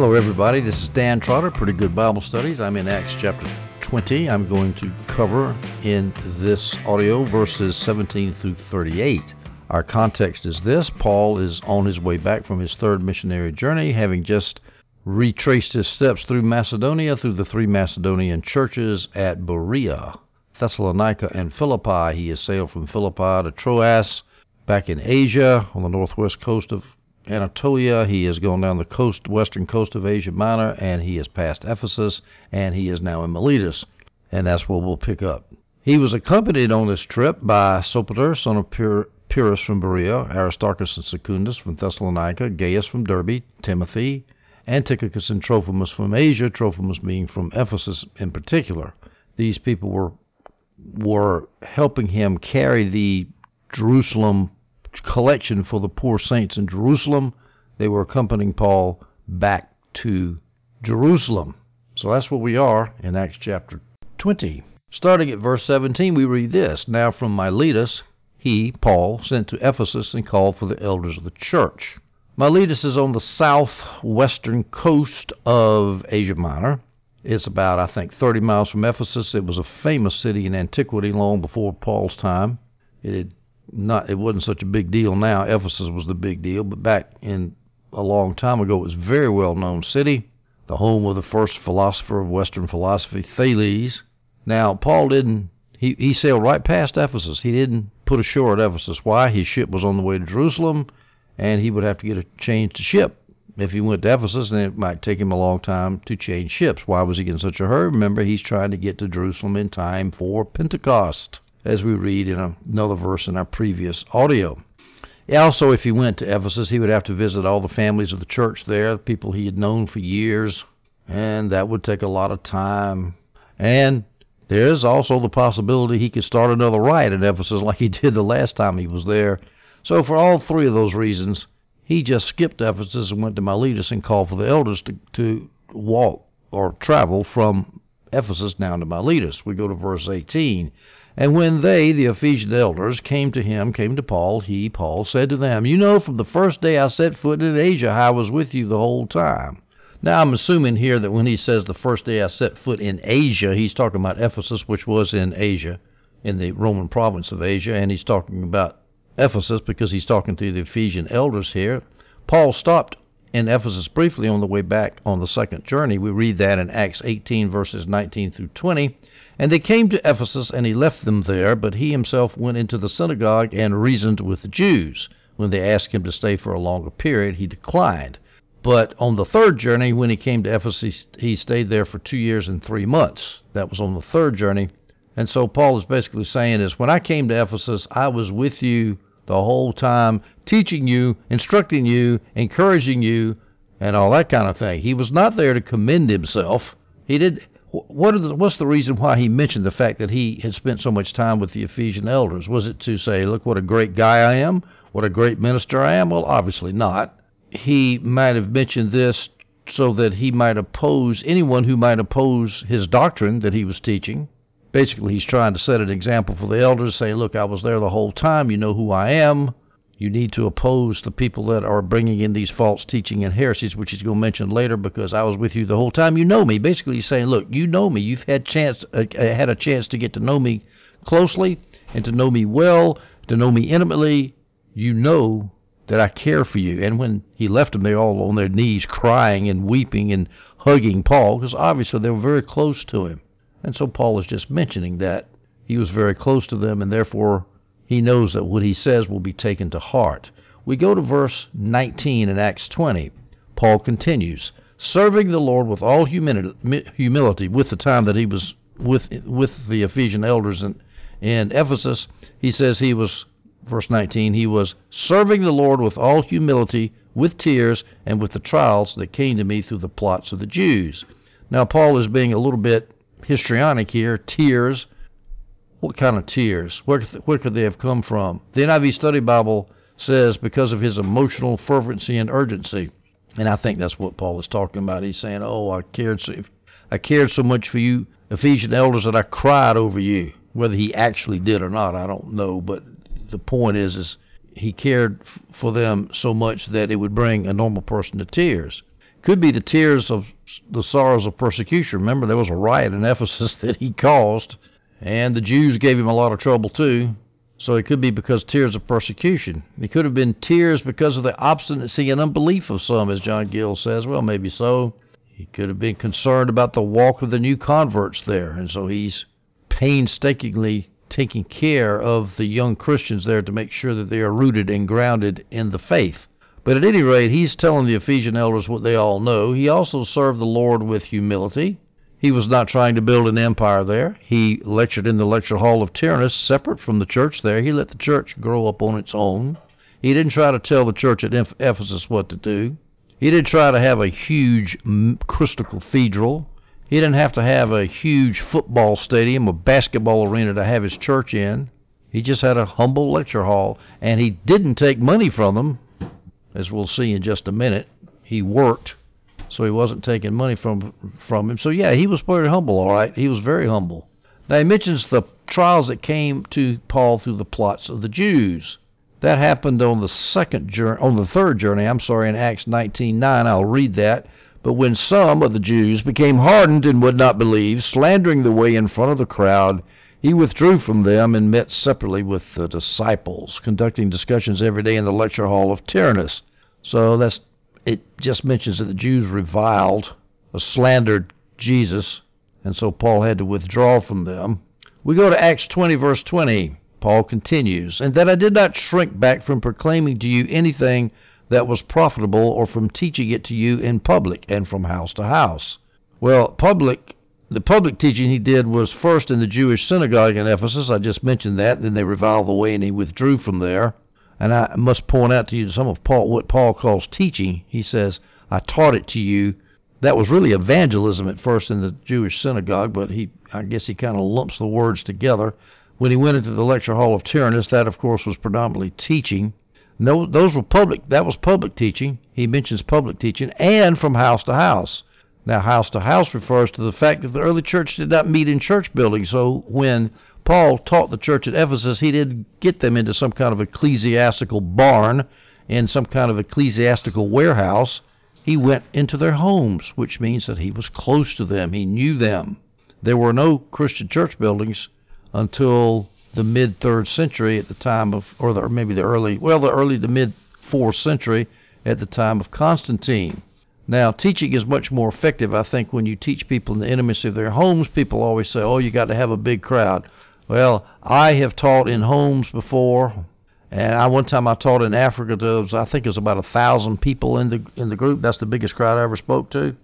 Hello, everybody. This is Dan Trotter, Pretty Good Bible Studies. I'm in Acts chapter 20. I'm going to cover in this audio verses 17 through 38. Our context is this Paul is on his way back from his third missionary journey, having just retraced his steps through Macedonia, through the three Macedonian churches at Berea, Thessalonica, and Philippi. He has sailed from Philippi to Troas, back in Asia, on the northwest coast of Anatolia. He has gone down the coast, western coast of Asia Minor, and he has passed Ephesus, and he is now in Miletus, and that's where we'll pick up. He was accompanied on this trip by Sopater, son of Pyrrhus from Berea, Aristarchus and Secundus from Thessalonica, Gaius from Derbe, Timothy, and Tychicus and Trophimus from Asia, Trophimus being from Ephesus in particular. These people were were helping him carry the Jerusalem collection for the poor saints in Jerusalem. They were accompanying Paul back to Jerusalem. So that's where we are in Acts chapter 20. Starting at verse 17, we read this Now from Miletus, he, Paul, sent to Ephesus and called for the elders of the church. Miletus is on the southwestern coast of Asia Minor. It's about, I think, 30 miles from Ephesus. It was a famous city in antiquity long before Paul's time. It had not it wasn't such a big deal now. Ephesus was the big deal, but back in a long time ago, it was a very well known city, the home of the first philosopher of Western philosophy, Thales. Now, Paul didn't he, he sailed right past Ephesus. He didn't put ashore at Ephesus. Why? His ship was on the way to Jerusalem, and he would have to get a change to ship. If he went to Ephesus, then it might take him a long time to change ships. Why was he in such a hurry? Remember, he's trying to get to Jerusalem in time for Pentecost as we read in another verse in our previous audio. Also, if he went to Ephesus, he would have to visit all the families of the church there, people he had known for years, and that would take a lot of time. And there's also the possibility he could start another riot in Ephesus like he did the last time he was there. So, for all three of those reasons, he just skipped Ephesus and went to Miletus and called for the elders to, to walk or travel from Ephesus down to Miletus. We go to verse 18. And when they, the Ephesian elders, came to him, came to Paul, he, Paul, said to them, You know from the first day I set foot in Asia I was with you the whole time. Now I'm assuming here that when he says the first day I set foot in Asia, he's talking about Ephesus, which was in Asia, in the Roman province of Asia, and he's talking about Ephesus because he's talking to the Ephesian elders here. Paul stopped in Ephesus briefly on the way back on the second journey. We read that in Acts 18, verses 19 through 20. And they came to Ephesus, and he left them there, but he himself went into the synagogue and reasoned with the Jews. When they asked him to stay for a longer period, he declined. But on the third journey, when he came to Ephesus, he stayed there for two years and three months. That was on the third journey. And so Paul is basically saying is, when I came to Ephesus, I was with you the whole time, teaching you, instructing you, encouraging you, and all that kind of thing. He was not there to commend himself. He did what the, what's the reason why he mentioned the fact that he had spent so much time with the Ephesian elders? Was it to say, look what a great guy I am, what a great minister I am? Well, obviously not. He might have mentioned this so that he might oppose anyone who might oppose his doctrine that he was teaching. Basically, he's trying to set an example for the elders, say, look, I was there the whole time, you know who I am. You need to oppose the people that are bringing in these false teaching and heresies, which he's going to mention later, because I was with you the whole time. You know me. Basically, he's saying, look, you know me. You've had chance, uh, uh, had a chance to get to know me closely and to know me well, to know me intimately. You know that I care for you. And when he left them, they all on their knees crying and weeping and hugging Paul, because obviously they were very close to him. And so Paul is just mentioning that he was very close to them, and therefore he knows that what he says will be taken to heart. We go to verse 19 in Acts 20. Paul continues, serving the Lord with all humility, with the time that he was with with the Ephesian elders in, in Ephesus. He says he was, verse 19, he was serving the Lord with all humility, with tears, and with the trials that came to me through the plots of the Jews. Now, Paul is being a little bit histrionic here. Tears what kind of tears? Where, where could they have come from? The NIV Study Bible says because of his emotional fervency and urgency. And I think that's what Paul is talking about. He's saying, "Oh, I cared so, I cared so much for you, Ephesian elders, that I cried over you." Whether he actually did or not, I don't know. But the point is, is he cared for them so much that it would bring a normal person to tears. Could be the tears of the sorrows of persecution. Remember, there was a riot in Ephesus that he caused, and the Jews gave him a lot of trouble too. So it could be because tears of persecution. It could have been tears because of the obstinacy and unbelief of some, as John Gill says. Well, maybe so. He could have been concerned about the walk of the new converts there, and so he's painstakingly taking care of the young Christians there to make sure that they are rooted and grounded in the faith. But at any rate, he's telling the Ephesian elders what they all know. He also served the Lord with humility. He was not trying to build an empire there. He lectured in the lecture hall of Tyrannus, separate from the church there. He let the church grow up on its own. He didn't try to tell the church at Ephesus what to do. He didn't try to have a huge crystal cathedral. He didn't have to have a huge football stadium or basketball arena to have his church in. He just had a humble lecture hall, and he didn't take money from them as we'll see in just a minute. He worked, so he wasn't taking money from from him. So yeah, he was pretty humble. All right, he was very humble. Now he mentions the trials that came to Paul through the plots of the Jews. That happened on the second journey, on the third journey. I'm sorry, in Acts 19:9. I'll read that. But when some of the Jews became hardened and would not believe, slandering the way in front of the crowd, he withdrew from them and met separately with the disciples, conducting discussions every day in the lecture hall of Tyrannus. So that's it just mentions that the Jews reviled slandered Jesus, and so Paul had to withdraw from them. We go to Acts 20, verse 20. Paul continues, And that I did not shrink back from proclaiming to you anything that was profitable or from teaching it to you in public and from house to house. Well, public the public teaching he did was first in the Jewish synagogue in Ephesus. I just mentioned that. Then they reviled the way and he withdrew from there. And I must point out to you some of Paul, what Paul calls teaching. He says, I taught it to you. That was really evangelism at first in the Jewish synagogue, but he, I guess he kind of lumps the words together. When he went into the lecture hall of Tyrannus, that of course was predominantly teaching. No, those were public. That was public teaching. He mentions public teaching and from house to house. Now, house to house refers to the fact that the early church did not meet in church buildings. So when Paul taught the church at Ephesus, he didn't get them into some kind of ecclesiastical barn and some kind of ecclesiastical warehouse. He went into their homes, which means that he was close to them. He knew them. There were no Christian church buildings until the mid third century at the time of, or, the, or maybe the early, well, the early to mid fourth century at the time of Constantine. Now, teaching is much more effective, I think, when you teach people in the intimacy of their homes. People always say, oh, you got to have a big crowd. Well, I have taught in homes before, and I one time I taught in Africa to I think it was about a thousand people in the in the group. That's the biggest crowd I ever spoke to.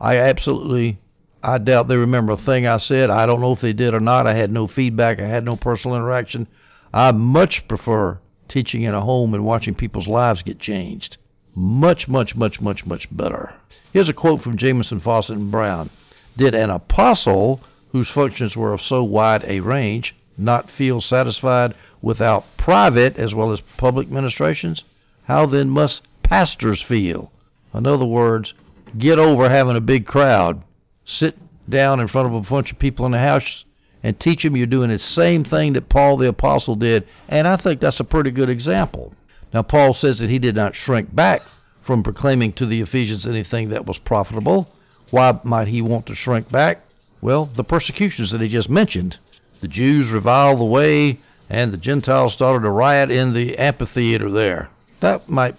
I absolutely I doubt they remember a thing I said. I don't know if they did or not. I had no feedback. I had no personal interaction. I much prefer teaching in a home and watching people's lives get changed. Much, much, much, much, much better. Here's a quote from Jamieson Fausset, and Brown. Did an apostle whose functions were of so wide a range, not feel satisfied without private as well as public ministrations? How then must pastors feel? In other words, get over having a big crowd. Sit down in front of a bunch of people in the house and teach them you're doing the same thing that Paul the Apostle did. And I think that's a pretty good example. Now, Paul says that he did not shrink back from proclaiming to the Ephesians anything that was profitable. Why might he want to shrink back? Well, the persecutions that he just mentioned. The Jews reviled the way, and the Gentiles started a riot in the amphitheater there. That might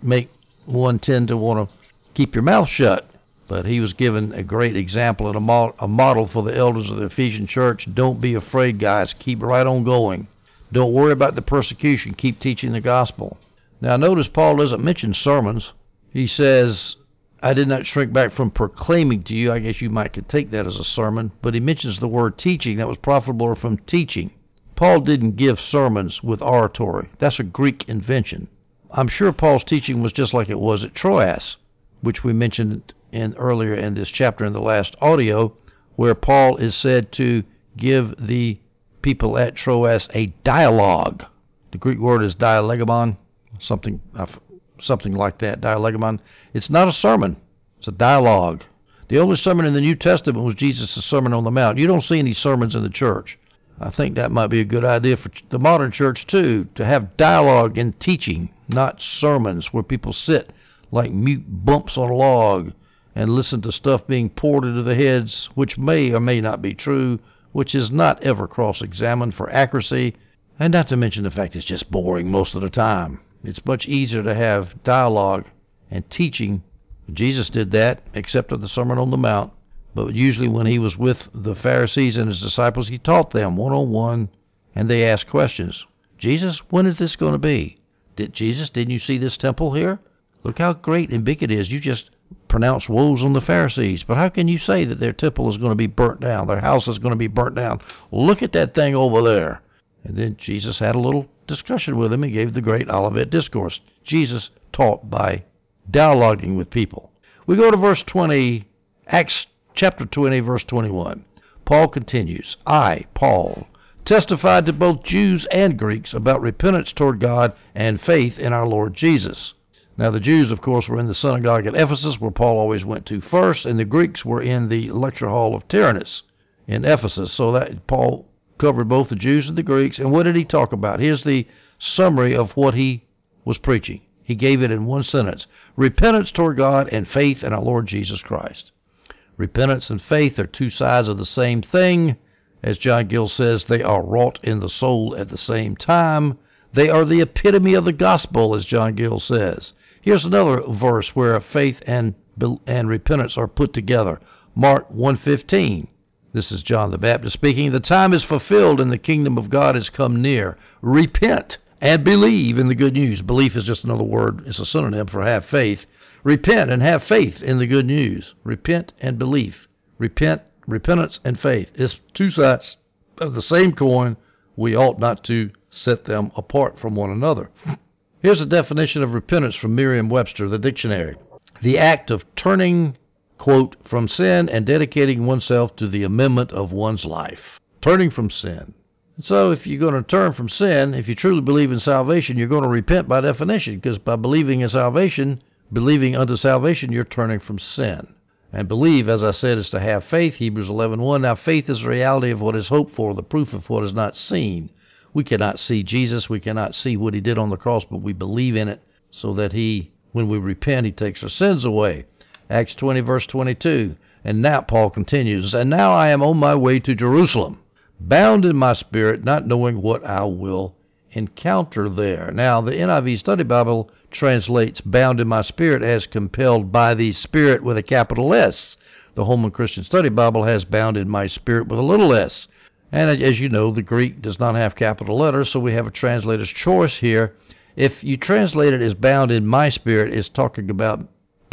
make one tend to want to keep your mouth shut. But he was given a great example and a, a model for the elders of the Ephesian church. Don't be afraid, guys. Keep right on going. Don't worry about the persecution. Keep teaching the gospel. Now, notice Paul doesn't mention sermons. He says, I did not shrink back from proclaiming to you. I guess you might could take that as a sermon, but he mentions the word teaching that was profitable from teaching. Paul didn't give sermons with oratory. That's a Greek invention. I'm sure Paul's teaching was just like it was at Troas, which we mentioned in earlier in this chapter in the last audio, where Paul is said to give the people at Troas a dialogue. The Greek word is dialegamon, something something like that, dialegamon. It's not a sermon, it's a dialogue. The only sermon in the New Testament was Jesus' Sermon on the Mount. You don't see any sermons in the church. I think that might be a good idea for the modern church, too, to have dialogue and teaching, not sermons where people sit like mute bumps on a log and listen to stuff being poured into their heads which may or may not be true, which is not ever cross examined for accuracy, and not to mention the fact it's just boring most of the time. It's much easier to have dialogue and teaching. Jesus did that, except at the Sermon on the Mount. But usually, when he was with the Pharisees and his disciples, he taught them one on one, and they asked questions. Jesus, when is this going to be? Did Jesus, didn't you see this temple here? Look how great and big it is. You just pronounce woes on the Pharisees. But how can you say that their temple is going to be burnt down? Their house is going to be burnt down. Look at that thing over there. And then Jesus had a little discussion with him He gave the great Olivet Discourse. Jesus taught by dialoguing with people. We go to verse 20, Acts chapter 20, verse 21. Paul continues I, Paul, testified to both Jews and Greeks about repentance toward God and faith in our Lord Jesus. Now, the Jews, of course, were in the synagogue at Ephesus, where Paul always went to first, and the Greeks were in the lecture hall of Tyrannus in Ephesus. So that Paul covered both the Jews and the Greeks. And what did he talk about? Here's the summary of what he was preaching. He gave it in one sentence repentance toward God and faith in our Lord Jesus Christ. Repentance and faith are two sides of the same thing. As John Gill says, they are wrought in the soul at the same time. They are the epitome of the gospel, as John Gill says. Here's another verse where faith and and repentance are put together. Mark 1:15. This is John the Baptist speaking. The time is fulfilled and the kingdom of God has come near. Repent and believe in the good news. Belief is just another word, it's a synonym for have faith. Repent and have faith in the good news. Repent and belief. Repent, repentance and faith. It's two sides of the same coin. We ought not to set them apart from one another. Here's a definition of repentance from Merriam Webster, the dictionary. The act of turning, quote, from sin and dedicating oneself to the amendment of one's life. Turning from sin. So if you're going to turn from sin, if you truly believe in salvation, you're going to repent by definition, because by believing in salvation, believing unto salvation, you're turning from sin. And believe, as I said, is to have faith, Hebrews 11.1. Now faith is the reality of what is hoped for, the proof of what is not seen. We cannot see Jesus, we cannot see what he did on the cross, but we believe in it so that he, when we repent, he takes our sins away. Acts 20, verse 22. And now, Paul continues, And now I am on my way to Jerusalem bound in my spirit, not knowing what I will encounter there. Now, the NIV Study Bible translates bound in my spirit as compelled by the Spirit with a capital S. The Holman Christian Study Bible has bound in my spirit with a little s. And as you know, the Greek does not have capital letters, so we have a translator's choice here. If you translate it as bound in my spirit, it's talking about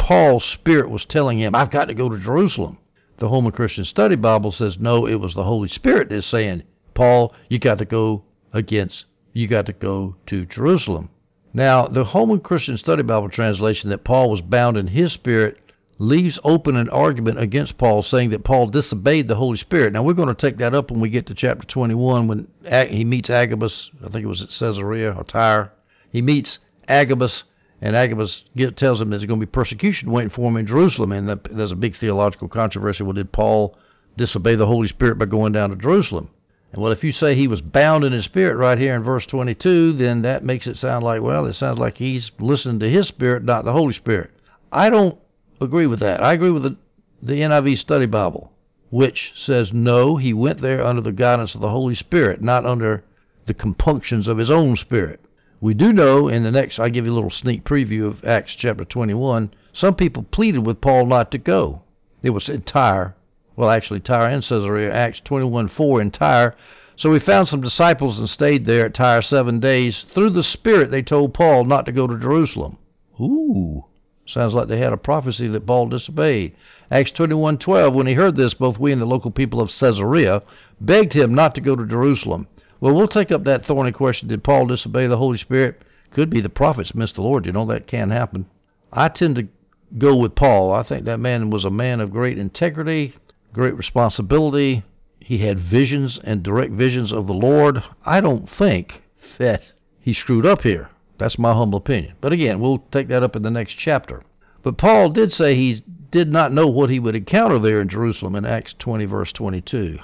Paul's spirit was telling him, I've got to go to Jerusalem. The Holman Christian Study Bible says, no, it was the Holy Spirit that's saying, Paul, you got to go against, you got to go to Jerusalem. Now, the Holman Christian Study Bible translation that Paul was bound in his spirit leaves open an argument against Paul, saying that Paul disobeyed the Holy Spirit. Now, we're going to take that up when we get to chapter 21 when he meets Agabus. I think it was at Caesarea or Tyre. He meets Agabus and Agabus tells him there's going to be persecution waiting for him in Jerusalem. And there's a big theological controversy. Well, did Paul disobey the Holy Spirit by going down to Jerusalem? And well, if you say he was bound in his spirit right here in verse 22, then that makes it sound like, well, it sounds like he's listening to his spirit, not the Holy Spirit. I don't agree with that. I agree with the, the NIV Study Bible, which says, no, he went there under the guidance of the Holy Spirit, not under the compunctions of his own spirit. We do know in the next, I'll give you a little sneak preview of Acts chapter 21, some people pleaded with Paul not to go. It was in Tyre, well, actually, Tyre and Caesarea, Acts 21 4 in Tyre. So we found some disciples and stayed there at Tyre seven days. Through the Spirit, they told Paul not to go to Jerusalem. Ooh, sounds like they had a prophecy that Paul disobeyed. Acts 21:12 When he heard this, both we and the local people of Caesarea begged him not to go to Jerusalem. Well, we'll take up that thorny question. Did Paul disobey the Holy Spirit? Could be the prophets missed the Lord. You know, that can happen. I tend to go with Paul. I think that man was a man of great integrity, great responsibility. He had visions and direct visions of the Lord. I don't think that he screwed up here. That's my humble opinion. But again, we'll take that up in the next chapter. But Paul did say he did not know what he would encounter there in Jerusalem in Acts 20, verse 22.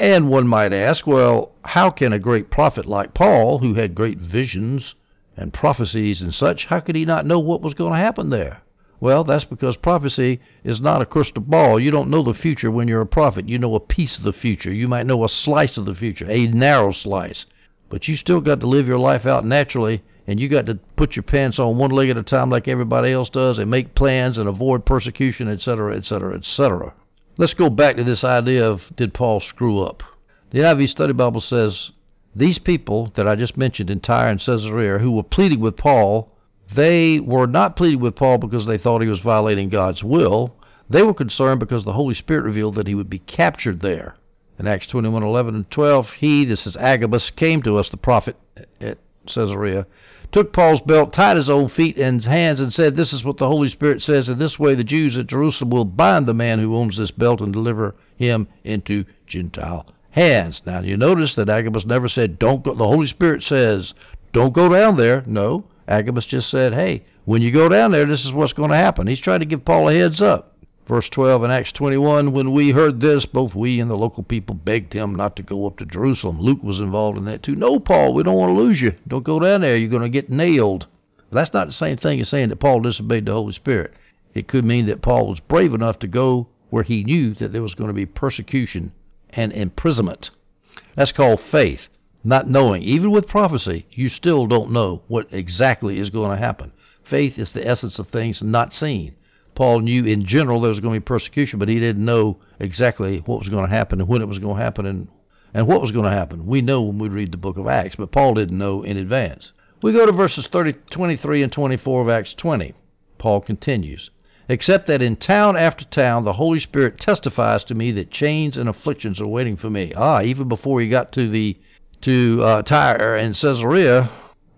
And one might ask, well, how can a great prophet like Paul, who had great visions and prophecies and such, how could he not know what was going to happen there? Well, that's because prophecy is not a crystal ball. You don't know the future when you're a prophet. You know a piece of the future. You might know a slice of the future, a narrow slice. But you still got to live your life out naturally, and you got to put your pants on one leg at a time like everybody else does, and make plans and avoid persecution, etc., etc., etc. Let's go back to this idea of did Paul screw up? The NIV Study Bible says these people that I just mentioned in Tyre and Caesarea who were pleading with Paul they were not pleading with Paul because they thought he was violating God's will. They were concerned because the Holy Spirit revealed that he would be captured there. In Acts 21, 11 and 12, he, this is Agabus, came to us, the prophet at Caesarea, took Paul's belt, tied his own feet and hands, and said, This is what the Holy Spirit says. In this way, the Jews at Jerusalem will bind the man who owns this belt and deliver him into Gentile hands. Now, you notice that Agabus never said, Don't go. The Holy Spirit says, Don't go down there. No. Agabus just said, hey, when you go down there, this is what's going to happen. He's trying to give Paul a heads up. Verse 12 in Acts 21, when we heard this, both we and the local people begged him not to go up to Jerusalem. Luke was involved in that too. No, Paul, we don't want to lose you. Don't go down there. You're going to get nailed. That's not the same thing as saying that Paul disobeyed the Holy Spirit. It could mean that Paul was brave enough to go where he knew that there was going to be persecution and imprisonment. That's called faith not knowing. Even with prophecy, you still don't know what exactly is going to happen. Faith is the essence of things not seen. Paul knew in general there was going to be persecution, but he didn't know exactly what was going to happen and when it was going to happen and, and what was going to happen. We know when we read the book of Acts, but Paul didn't know in advance. We go to verses 30, 23 and 24 of Acts 20. Paul continues, Except that in town after town the Holy Spirit testifies to me that chains and afflictions are waiting for me. Ah, even before he got to the to uh, Tyre and Caesarea,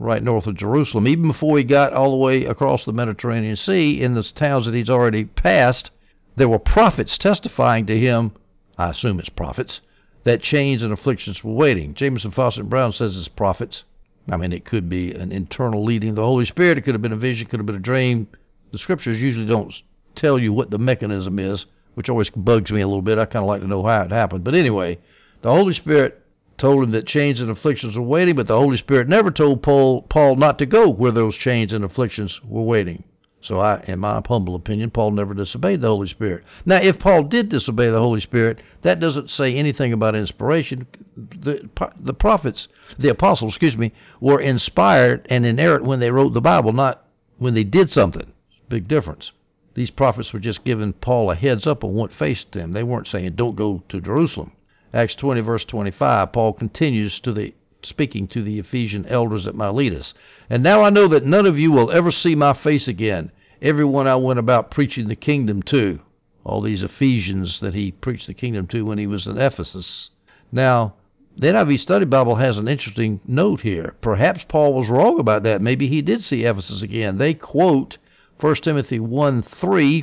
right north of Jerusalem, even before he got all the way across the Mediterranean Sea in the towns that he's already passed, there were prophets testifying to him. I assume it's prophets that chains and afflictions were waiting. Jamieson Fausset Brown says it's prophets. I mean, it could be an internal leading of the Holy Spirit. It could have been a vision. It Could have been a dream. The scriptures usually don't tell you what the mechanism is, which always bugs me a little bit. I kind of like to know how it happened. But anyway, the Holy Spirit told him that chains and afflictions were waiting, but the Holy Spirit never told Paul, Paul not to go where those chains and afflictions were waiting. So, I, in my humble opinion, Paul never disobeyed the Holy Spirit. Now, if Paul did disobey the Holy Spirit, that doesn't say anything about inspiration. The, the prophets, the apostles, excuse me, were inspired and inerrant when they wrote the Bible, not when they did something. Big difference. These prophets were just giving Paul a heads up on what faced them. They weren't saying, don't go to Jerusalem. Acts 20 verse 25, Paul continues to the speaking to the Ephesian elders at Miletus. And now I know that none of you will ever see my face again. Everyone I went about preaching the kingdom to. All these Ephesians that he preached the kingdom to when he was in Ephesus. Now, the NIV Study Bible has an interesting note here. Perhaps Paul was wrong about that. Maybe he did see Ephesus again. They quote 1 Timothy 1 3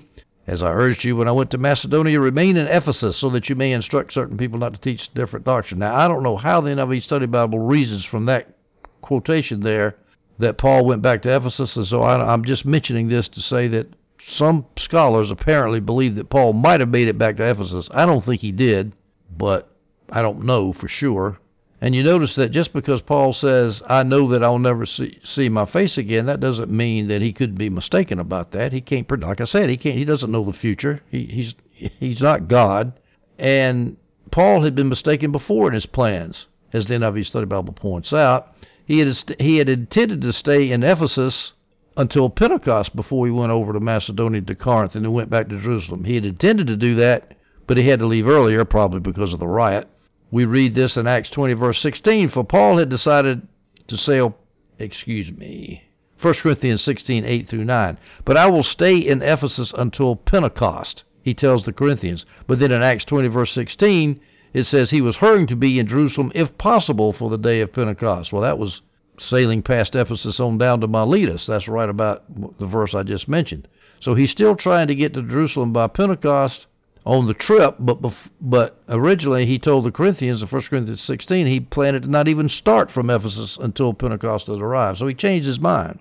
as I urged you when I went to Macedonia, remain in Ephesus so that you may instruct certain people not to teach different doctrine. Now, I don't know how the NIV Study Bible reasons from that quotation there that Paul went back to Ephesus, and so I, I'm just mentioning this to say that some scholars apparently believe that Paul might have made it back to Ephesus. I don't think he did, but I don't know for sure. And you notice that just because Paul says, I know that I'll never see, see my face again, that doesn't mean that he couldn't be mistaken about that. He can't, like I said, he can't, he doesn't know the future. He, he's, he's not God. And Paul had been mistaken before in his plans, as the NIV Study Bible points out. He had, he had intended to stay in Ephesus until Pentecost before he went over to Macedonia to Corinth and then went back to Jerusalem. He had intended to do that, but he had to leave earlier, probably because of the riot. We read this in Acts 20, verse 16. For Paul had decided to sail, excuse me, 1 Corinthians 16, 8 through 9. But I will stay in Ephesus until Pentecost, he tells the Corinthians. But then in Acts 20, verse 16, it says he was hurrying to be in Jerusalem, if possible, for the day of Pentecost. Well, that was sailing past Ephesus on down to Miletus. That's right about the verse I just mentioned. So he's still trying to get to Jerusalem by Pentecost, on the trip, but but originally he told the Corinthians in 1 Corinthians 16 he planned to not even start from Ephesus until Pentecost had arrived. So he changed his mind.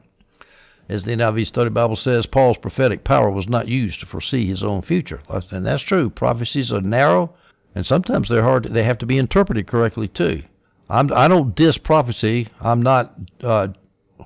As the NIV Study Bible says, Paul's prophetic power was not used to foresee his own future, and that's true. Prophecies are narrow, and sometimes they're hard. They have to be interpreted correctly too. I'm, I don't diss prophecy. I'm not uh,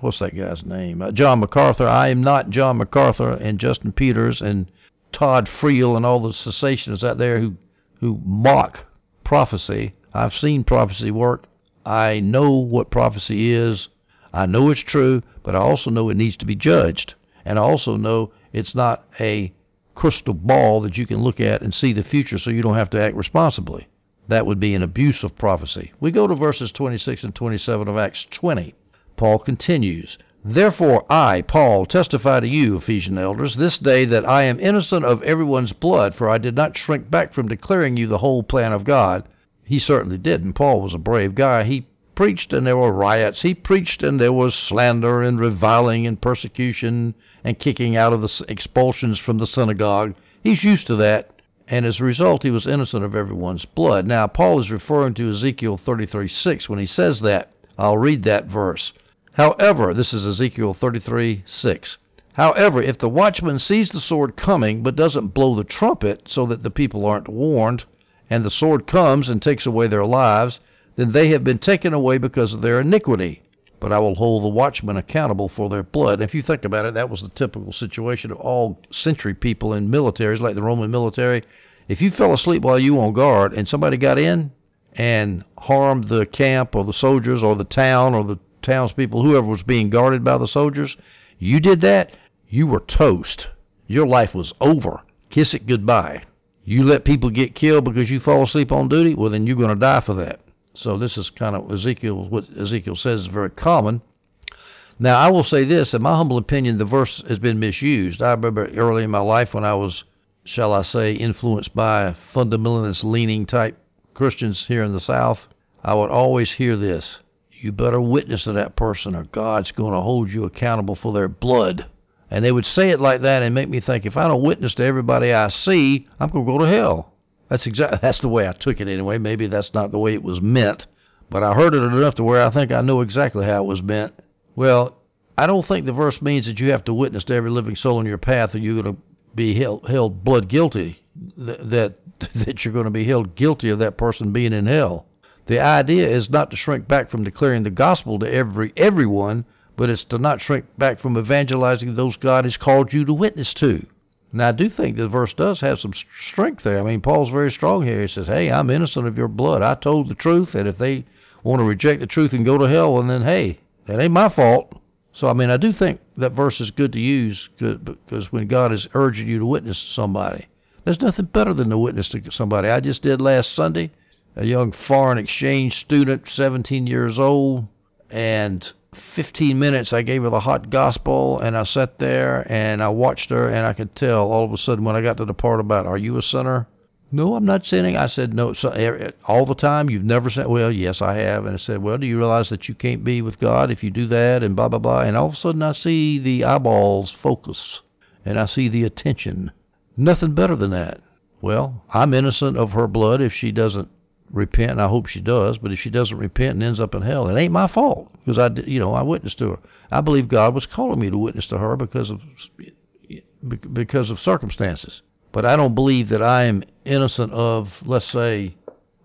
what's that guy's name? Uh, John MacArthur. I am not John MacArthur and Justin Peters and Todd Friel and all the cessationists out there who who mock prophecy. I've seen prophecy work. I know what prophecy is. I know it's true, but I also know it needs to be judged. And I also know it's not a crystal ball that you can look at and see the future so you don't have to act responsibly. That would be an abuse of prophecy. We go to verses 26 and 27 of Acts 20. Paul continues, Therefore I, Paul, testify to you, Ephesian elders, this day that I am innocent of everyone's blood, for I did not shrink back from declaring you the whole plan of God. He certainly did, and Paul was a brave guy. He preached and there were riots. He preached and there was slander and reviling and persecution and kicking out of the expulsions from the synagogue. He's used to that, and as a result, he was innocent of everyone's blood. Now, Paul is referring to Ezekiel 33 6 when he says that. I'll read that verse. However, this is Ezekiel 33 6. However, if the watchman sees the sword coming but doesn't blow the trumpet so that the people aren't warned, and the sword comes and takes away their lives, then they have been taken away because of their iniquity. But I will hold the watchmen accountable for their blood. If you think about it, that was the typical situation of all century people in militaries, like the Roman military. If you fell asleep while you were on guard and somebody got in and harmed the camp or the soldiers or the town or the townspeople, whoever was being guarded by the soldiers, you did that, you were toast. Your life was over. Kiss it goodbye. You let people get killed because you fall asleep on duty, well, then you're going to die for that. So this is kind of Ezekiel, what Ezekiel says is very common. Now, I will say this, in my humble opinion, the verse has been misused. I remember early in my life when I was, shall I say, influenced by fundamentalist leaning type Christians here in the South, I would always hear this you better witness to that person or God's going to hold you accountable for their blood. And they would say it like that and make me think if I don't witness to everybody I see, I'm going to go to hell. That's exactly that's the way I took it anyway. Maybe that's not the way it was meant, but I heard it enough to where I think I know exactly how it was meant. Well, I don't think the verse means that you have to witness to every living soul in your path or you're going to be held, held blood guilty that that you're going to be held guilty of that person being in hell. The idea is not to shrink back from declaring the gospel to every everyone, but it's to not shrink back from evangelizing those God has called you to witness to. Now, I do think the verse does have some strength there. I mean, Paul's very strong here. He says, Hey, I'm innocent of your blood. I told the truth, and if they want to reject the truth and go to hell, well, then, hey, that ain't my fault. So, I mean, I do think that verse is good to use because when God is urging you to witness to somebody, there's nothing better than to witness to somebody. I just did last Sunday a young foreign exchange student, 17 years old, and 15 minutes I gave her the hot gospel, and I sat there and I watched her, and I could tell all of a sudden when I got to the part about, "Are you a sinner?" No, I'm not sinning. I said, no, so, eh, eh, all the time. You've never said, well, yes, I have. And I said, well, do you realize that you can't be with God if you do that? And blah, blah, blah. And all of a sudden I see the eyeballs focus and I see the attention. Nothing better than that. Well, I'm innocent of her blood if she doesn't repent, and I hope she does. But if she doesn't repent and ends up in hell, it ain't my fault because I, you know, I witnessed to her. I believe God was calling me to witness to her because of because of circumstances. But I don't believe that I am innocent of, let's say,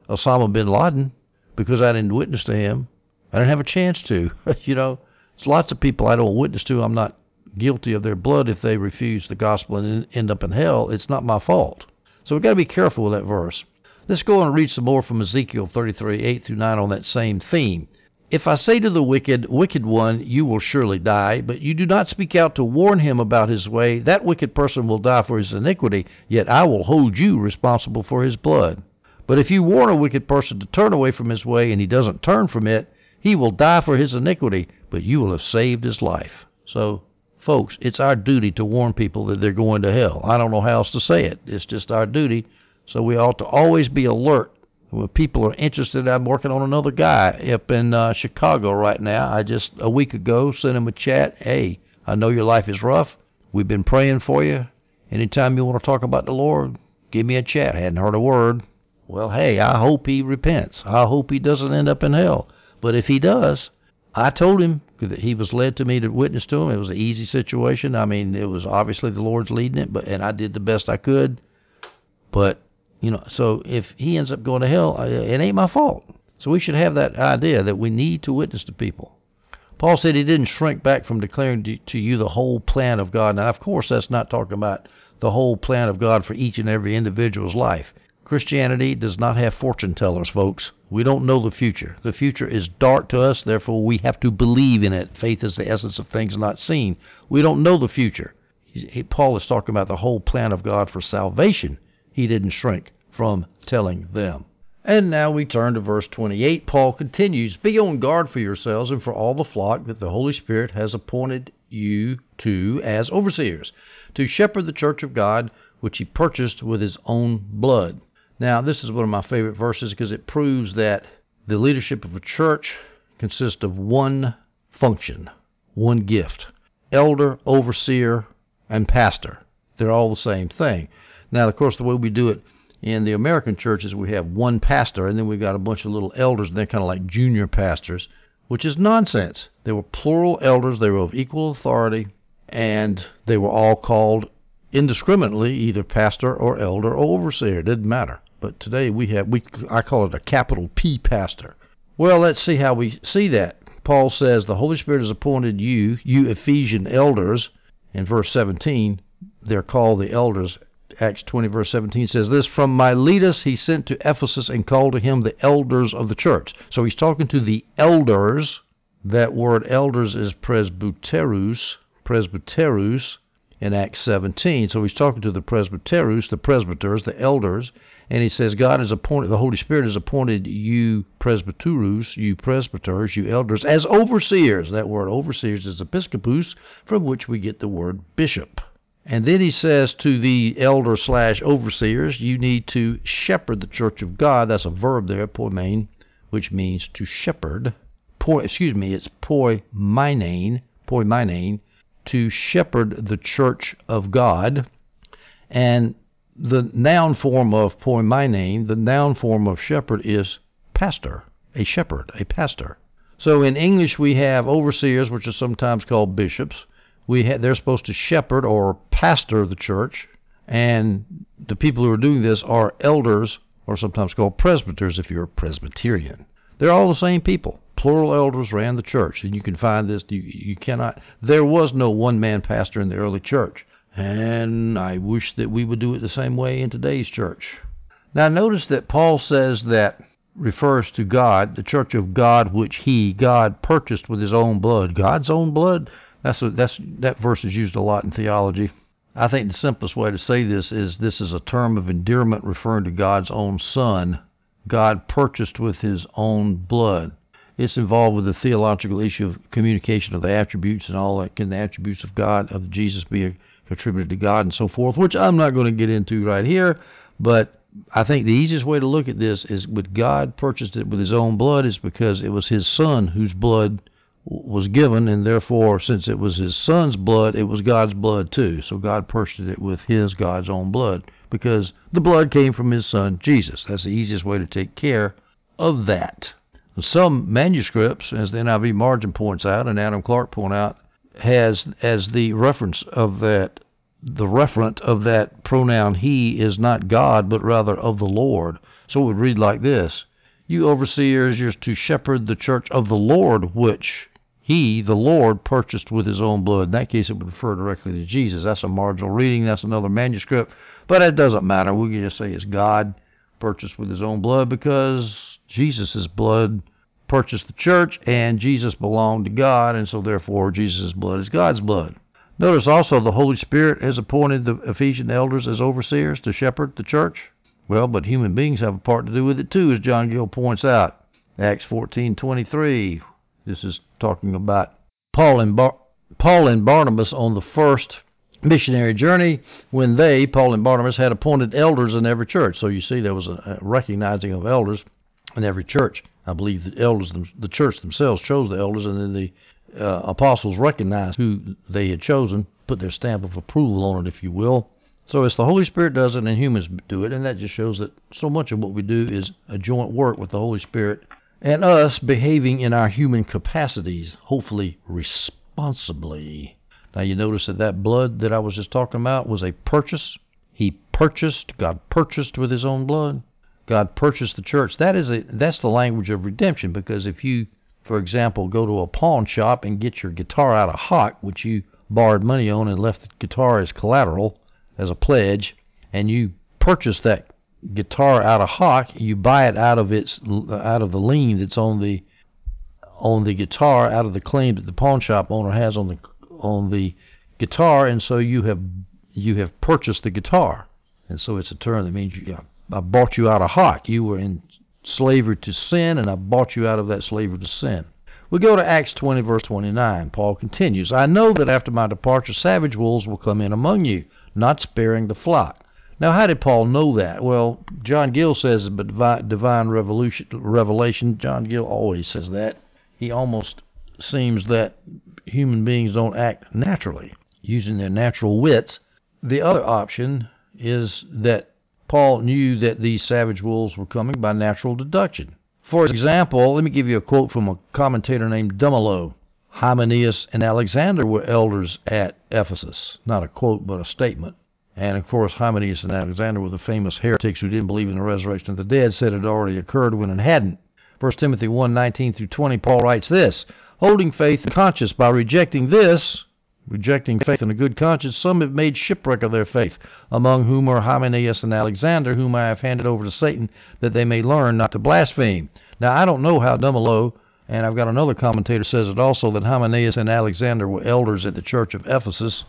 Osama bin Laden because I didn't witness to him. I didn't have a chance to. you know, there's lots of people I don't witness to. I'm not guilty of their blood if they refuse the gospel and end up in hell. It's not my fault. So we've got to be careful with that verse. Let's go and read some more from Ezekiel 33, 8 through 9 on that same theme. If I say to the wicked, Wicked one, you will surely die, but you do not speak out to warn him about his way, that wicked person will die for his iniquity, yet I will hold you responsible for his blood. But if you warn a wicked person to turn away from his way, and he doesn't turn from it, he will die for his iniquity, but you will have saved his life. So, folks, it's our duty to warn people that they're going to hell. I don't know how else to say it. It's just our duty so we ought to always be alert when people are interested. I'm working on another guy up in uh, Chicago right now. I just a week ago sent him a chat. Hey, I know your life is rough. We've been praying for you. Anytime you want to talk about the Lord, give me a chat. I Hadn't heard a word. Well, hey, I hope he repents. I hope he doesn't end up in hell. But if he does, I told him that he was led to me to witness to him. It was an easy situation. I mean, it was obviously the Lord's leading it, but and I did the best I could. But you know, so if he ends up going to hell, it ain't my fault. So we should have that idea that we need to witness to people. Paul said he didn't shrink back from declaring to, you the whole plan of God. Now, of course, that's not talking about the whole plan of God for each and every individual's life. Christianity does not have fortune tellers, folks. We don't know the future. The future is dark to us, therefore we have to believe in it. Faith is the essence of things not seen. We don't know the future. He, Paul is talking about the whole plan of God for salvation. He didn't shrink from telling them. And now we turn to verse 28. Paul continues Be on guard for yourselves and for all the flock that the Holy Spirit has appointed you to as overseers, to shepherd the church of God, which he purchased with his own blood. Now, this is one of my favorite verses because it proves that the leadership of a church consists of one function, one gift elder, overseer, and pastor. They're all the same thing. Now, of course, the way we do it in the American churches, we have one pastor, and then we've got a bunch of little elders, and they're kind of like junior pastors, which is nonsense. They were plural elders, they were of equal authority, and they were all called indiscriminately either pastor or elder or overseer. It didn't matter. But today we have, we I call it a capital P pastor. Well, let's see how we see that. Paul says the Holy Spirit has appointed you, you Ephesian elders, in verse 17. They're called the elders Acts 20, verse 17 says this From Miletus he sent to Ephesus and called to him the elders of the church. So he's talking to the elders. That word elders is presbyteros, presbyteros in Acts 17. So he's talking to the presbyteros, the presbyters, the elders, and he says God has appointed, the Holy Spirit has appointed you presbyteros, you presbyters, you elders, as overseers. That word overseers is episcopus, from which we get the word bishop. And then he says to the elder slash overseers, you need to shepherd the church of God. That's a verb there, poimen, which means to shepherd. Poi, excuse me, it's poimenane, poimenane, to shepherd the church of God. And the noun form of poimenane, the noun form of shepherd is pastor, a shepherd, a pastor. So in English we have overseers, which are sometimes called bishops we ha- they're supposed to shepherd or pastor of the church, and the people who are doing this are elders, or sometimes called presbyters if you're a Presbyterian. They're all the same people. Plural elders ran the church, and you can find this. You, you cannot. There was no one-man pastor in the early church, and I wish that we would do it the same way in today's church. Now, notice that Paul says that refers to God, the church of God, which He, God, purchased with His own blood. God's own blood. That's a, that's that verse is used a lot in theology. I think the simplest way to say this is this is a term of endearment referring to God's own Son. God purchased with His own blood. It's involved with the theological issue of communication of the attributes and all that. Can the attributes of God, of Jesus, be attributed to God and so forth, which I'm not going to get into right here. But I think the easiest way to look at this is with God purchased it with His own blood is because it was His Son whose blood was given, and therefore, since it was his son's blood, it was God's blood too. So God purchased it with his, God's own blood, because the blood came from his son, Jesus. That's the easiest way to take care of that. Some manuscripts, as the NIV margin points out, and Adam Clarke point out, has as the reference of that, the referent of that pronoun he is not God, but rather of the Lord. So it would read like this. You overseers, you're to shepherd the church of the Lord, which he, the Lord, purchased with his own blood. In that case, it would refer directly to Jesus. That's a marginal reading. That's another manuscript. But it doesn't matter. We can just say it's God purchased with his own blood because Jesus' blood purchased the church and Jesus belonged to God, and so therefore Jesus' blood is God's blood. Notice also the Holy Spirit has appointed the Ephesian elders as overseers to shepherd the church. Well, but human beings have a part to do with it too, as John Gill points out. Acts 14:23 this is talking about Paul and Bar- Paul and Barnabas on the first missionary journey when they, Paul and Barnabas, had appointed elders in every church. So you see, there was a, recognizing of elders in every church. I believe the elders, the church themselves chose the elders, and then the uh, apostles recognized who they had chosen, put their stamp of approval on it, if you will. So it's the Holy Spirit does it, and humans do it, and that just shows that so much of what we do is a joint work with the Holy Spirit and us behaving in our human capacities, hopefully responsibly. Now you notice that that blood that I was just talking about was a purchase. He purchased, God purchased with his own blood. God purchased the church. That is a that's the language of redemption because if you for example, go to a pawn shop and get your guitar out of hock, which you borrowed money on and left the guitar as collateral, as a pledge, and you purchase that guitar out of hock, you buy it out of its out of the lien that's on the on the guitar, out of the claim that the pawn shop owner has on the on the guitar, and so you have you have purchased the guitar, and so it's a term that means you, I bought you out of hock. You were in slavery to sin, and I bought you out of that slavery to sin. We go to Acts 20, verse 29. Paul continues, I know that after my departure, savage wolves will come in among you, not sparing the flock. Now, how did Paul know that? Well, John Gill says, but divine revelation. John Gill always says that. He almost seems that human beings don't act naturally, using their natural wits. The other option is that Paul knew that these savage wolves were coming by natural deduction. For example, let me give you a quote from a commentator named Dummelow. Hymenaeus and Alexander were elders at Ephesus. Not a quote, but a statement. And of course, Hymenaeus and Alexander were the famous heretics who didn't believe in the resurrection of the dead, said it already occurred when it hadn't. 1 Timothy 1 19 through 20, Paul writes this Holding faith and conscience by rejecting this, rejecting faith and a good conscience, some have made shipwreck of their faith, among whom are Hymenaeus and Alexander, whom I have handed over to Satan, that they may learn not to blaspheme. Now, I don't know how Dummelow, and I've got another commentator says it also, that Hymenaeus and Alexander were elders at the church of Ephesus.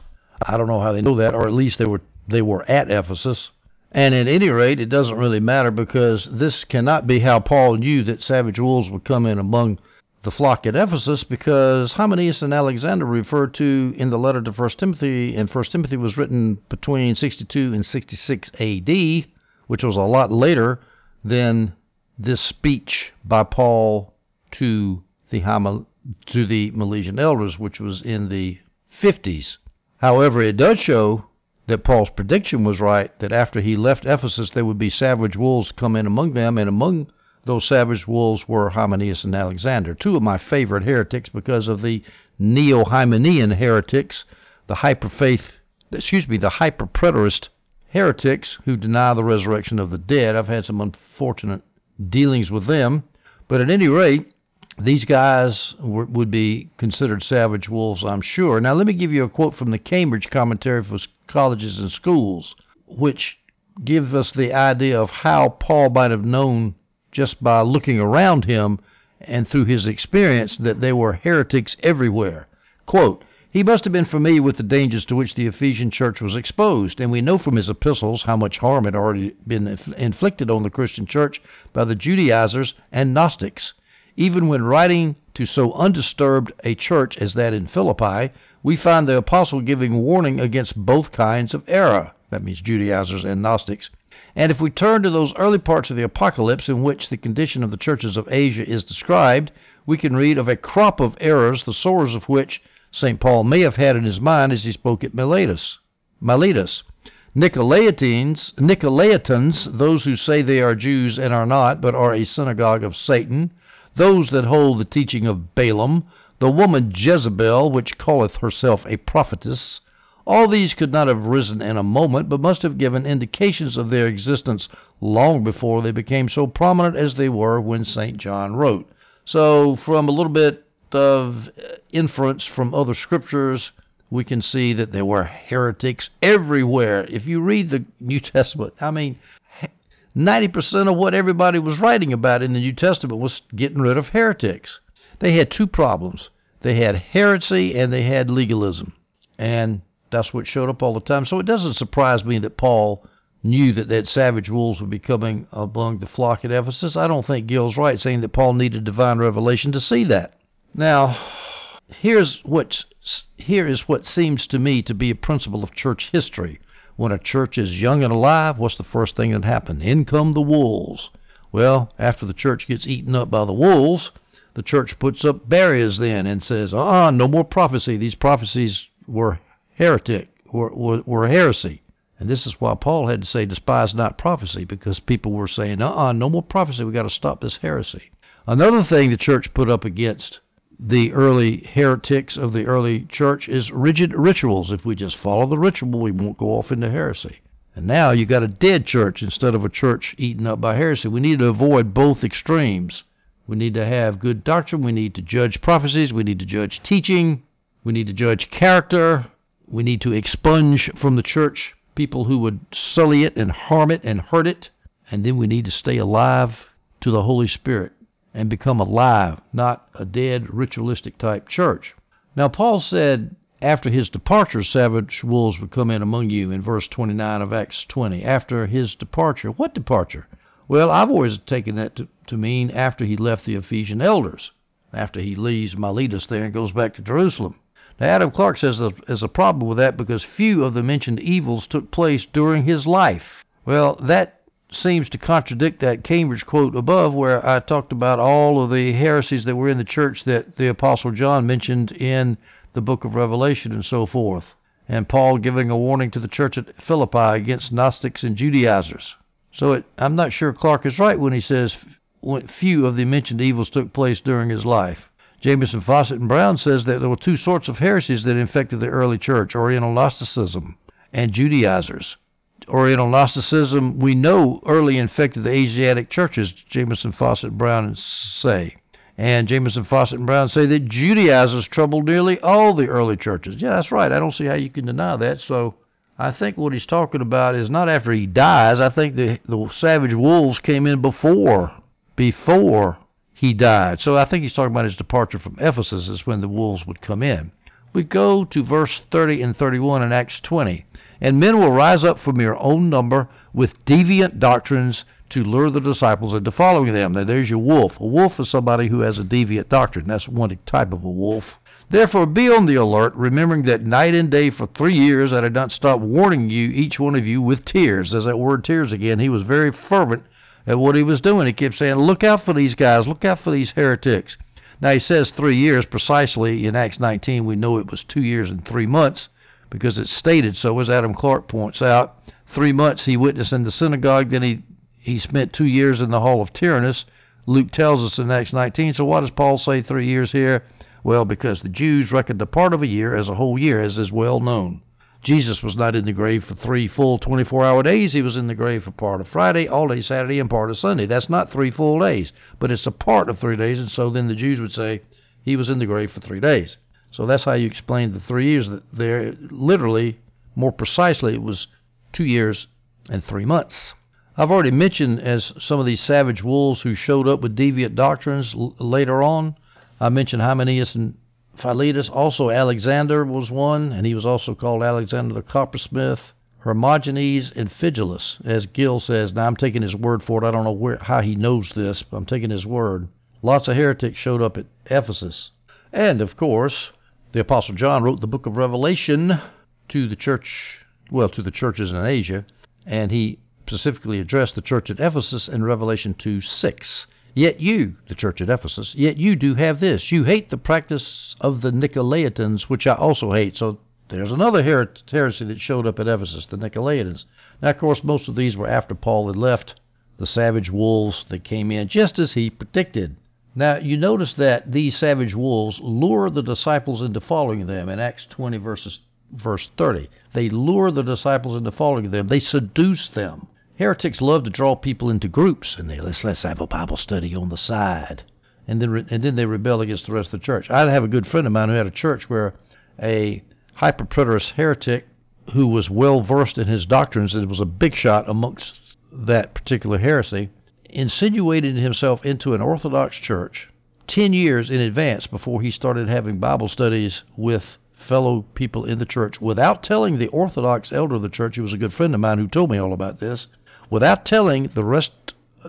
I don't know how they know that, or at least they were they were at Ephesus. And at any rate, it doesn't really matter because this cannot be how Paul knew that savage wolves would come in among the flock at Ephesus because Hymenaeus and Alexander referred to in the letter to 1 Timothy, and 1 Timothy was written between 62 and 66 AD, which was a lot later than this speech by Paul to the to the Milesian elders, which was in the 50s. However, it does show that Paul's prediction was right, that after he left Ephesus, there would be savage wolves come in among them, and among those savage wolves were Hymenaeus and Alexander, two of my favorite heretics because of the neo-Hymenaean heretics, the hyperfaith, excuse me, the hyperpreterist heretics who deny the resurrection of the dead. I've had some unfortunate dealings with them, but at any rate, these guys would be considered savage wolves, I'm sure. Now, let me give you a quote from the Cambridge Commentary for Colleges and Schools, which gives us the idea of how Paul might have known just by looking around him and through his experience that there were heretics everywhere. Quote, he must have been familiar with the dangers to which the Ephesian church was exposed, and we know from his epistles how much harm had already been inflicted on the Christian church by the Judaizers and Gnostics. Even when writing to so undisturbed a church as that in Philippi, we find the apostle giving warning against both kinds of error. That means Judaizers and Gnostics. And if we turn to those early parts of the Apocalypse in which the condition of the churches of Asia is described, we can read of a crop of errors, the source of which St. Paul may have had in his mind as he spoke at Miletus. Miletus. Nicolaitans, Nicolaitans, those who say they are Jews and are not, but are a synagogue of Satan, those that hold the teaching of Balaam, the woman Jezebel, which calleth herself a prophetess, all these could not have risen in a moment, but must have given indications of their existence long before they became so prominent as they were when St. John wrote. So, from a little bit of uh, inference from other scriptures, we can see that there were heretics everywhere. If you read the New Testament, I mean, 90% of what everybody was writing about in the New Testament was getting rid of heretics. They had two problems they had heresy and they had legalism. And that's what showed up all the time. So it doesn't surprise me that Paul knew that that savage wolves would be coming among the flock at Ephesus. I don't think Gill's right saying that Paul needed divine revelation to see that. Now, here's what here is what seems to me to be a principle of church history. When a church is young and alive, what's the first thing that happens? In come the wolves. Well, after the church gets eaten up by the wolves, the church puts up barriers then and says, ah, no more prophecy. These prophecies were heretic, were, were, were heresy. And this is why Paul had to say, despise not prophecy, because people were saying, uh-uh, no more prophecy. We've got to stop this heresy. Another thing the church put up against the early heretics of the early church is rigid rituals. If we just follow the ritual, we won't go off into heresy. And now you've got a dead church instead of a church eaten up by heresy. We need to avoid both extremes. We need to have good doctrine. We need to judge prophecies. We need to judge teaching. We need to judge character. We need to expunge from the church people who would sully it and harm it and hurt it. And then we need to stay alive to the Holy Spirit and become alive, not a dead, ritualistic type church. Now, Paul said after his departure, savage wolves would come in among you in verse 29 of Acts 20. After his departure. What departure? Well, I've always taken that to, to mean after he left the Ephesian elders, after he leaves Miletus there and goes back to Jerusalem. Now, Adam Clarke says there's a problem with that because few of the mentioned evils took place during his life. Well, that seems to contradict that Cambridge quote above where I talked about all of the heresies that were in the church that the Apostle John mentioned in the book of Revelation and so forth. And Paul giving a warning to the church at Philippi against Gnostics and Judaizers. So it, I'm not sure Clarke is right when he says few of the mentioned evils took place during his life. Jamieson, Fausset, and Brown says that there were two sorts of heresies that infected the early church, Oriental Gnosticism and Judaizers. Oriental Gnosticism, we know, early infected the Asiatic churches, Jamieson, Fausset, Brown say. And Jamieson, Fausset, and Brown say that Judaizers troubled nearly all the early churches. Yeah, that's right. I don't see how you can deny that. So I think what he's talking about is not after he dies. I think the the savage wolves came in before before he died. So I think he's talking about his departure from Ephesus is when the wolves would come in. We go to verse 30 and 31 in Acts 20. And men will rise up from your own number with deviant doctrines to lure the disciples into following them. Now, there's your wolf. A wolf is somebody who has a deviant doctrine. That's one type of a wolf. Therefore, be on the alert, remembering that night and day for three years I did not stop warning you, each one of you, with tears. There's that word tears again. He was very fervent at what he was doing. He kept saying, Look out for these guys, look out for these heretics. Now, he says three years precisely. In Acts 19, we know it was two years and three months because it's stated so, as Adam Clarke points out. Three months he witnessed in the synagogue, then he, he spent two years in the hall of Tyrannus. Luke tells us in Acts 19. So, what does Paul say three years here? Well, because the Jews reckoned a part of a year as a whole year, as is well known. Jesus was not in the grave for three full 24 hour days. He was in the grave for part of Friday, all day Saturday, and part of Sunday. That's not three full days, but it's a part of three days. And so then the Jews would say he was in the grave for three days. So that's how you explain the three years that there. Literally, more precisely, it was two years and three months. I've already mentioned as some of these savage wolves who showed up with deviant doctrines l- later on. I mentioned Hymenaeus and Philetus. Also, Alexander was one, and he was also called Alexander the coppersmith. Hermogenes and Phygellus, as Gill says. Now, I'm taking his word for it. I don't know where, how he knows this, but I'm taking his word. Lots of heretics showed up at Ephesus. And, of course, the Apostle John wrote the book of Revelation to the church, well, to the churches in Asia, and he specifically addressed the church at Ephesus in Revelation 2 6. Yet you, the church at Ephesus, yet you do have this. You hate the practice of the Nicolaitans, which I also hate. So there's another her- heresy that showed up at Ephesus, the Nicolaitans. Now, of course, most of these were after Paul had left, the savage wolves that came in, just as he predicted. Now, you notice that these savage wolves lure the disciples into following them in Acts 20, verses, verse 30. They lure the disciples into following them, they seduce them. Heretics love to draw people into groups, and they let's let's have a Bible study on the side, and then re, and then they rebel against the rest of the church. I have a good friend of mine who had a church where a hyperpreterist heretic who was well versed in his doctrines and was a big shot amongst that particular heresy insinuated himself into an Orthodox church ten years in advance before he started having Bible studies with fellow people in the church without telling the Orthodox elder of the church, who was a good friend of mine who told me all about this, without telling the rest,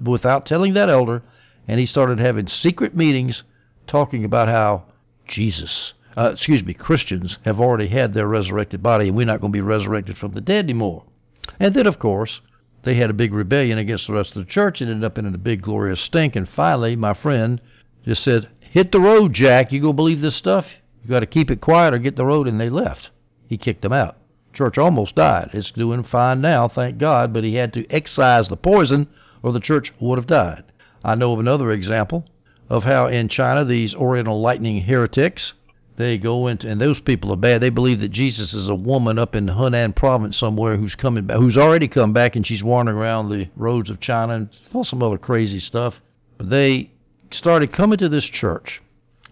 without telling that elder, and he started having secret meetings talking about how Jesus, uh, excuse me, Christians have already had their resurrected body, and we're not going to be resurrected from the dead anymore. And then, of course, they had a big rebellion against the rest of the church and ended up in a big glorious stink. And finally, my friend just said, "Hit the road, Jack. You gonna believe this stuff? You got to keep it quiet or get the road." And they left. He kicked them out church almost died. It's doing fine now, thank God, but he had to excise the poison or the church would have died. I know of another example of how in China these Oriental lightning heretics they go into and those people are bad. They believe that Jesus is a woman up in Hunan province somewhere who's coming back, who's already come back, and she's wandering around the roads of China and all some other crazy stuff. But they started coming to this church,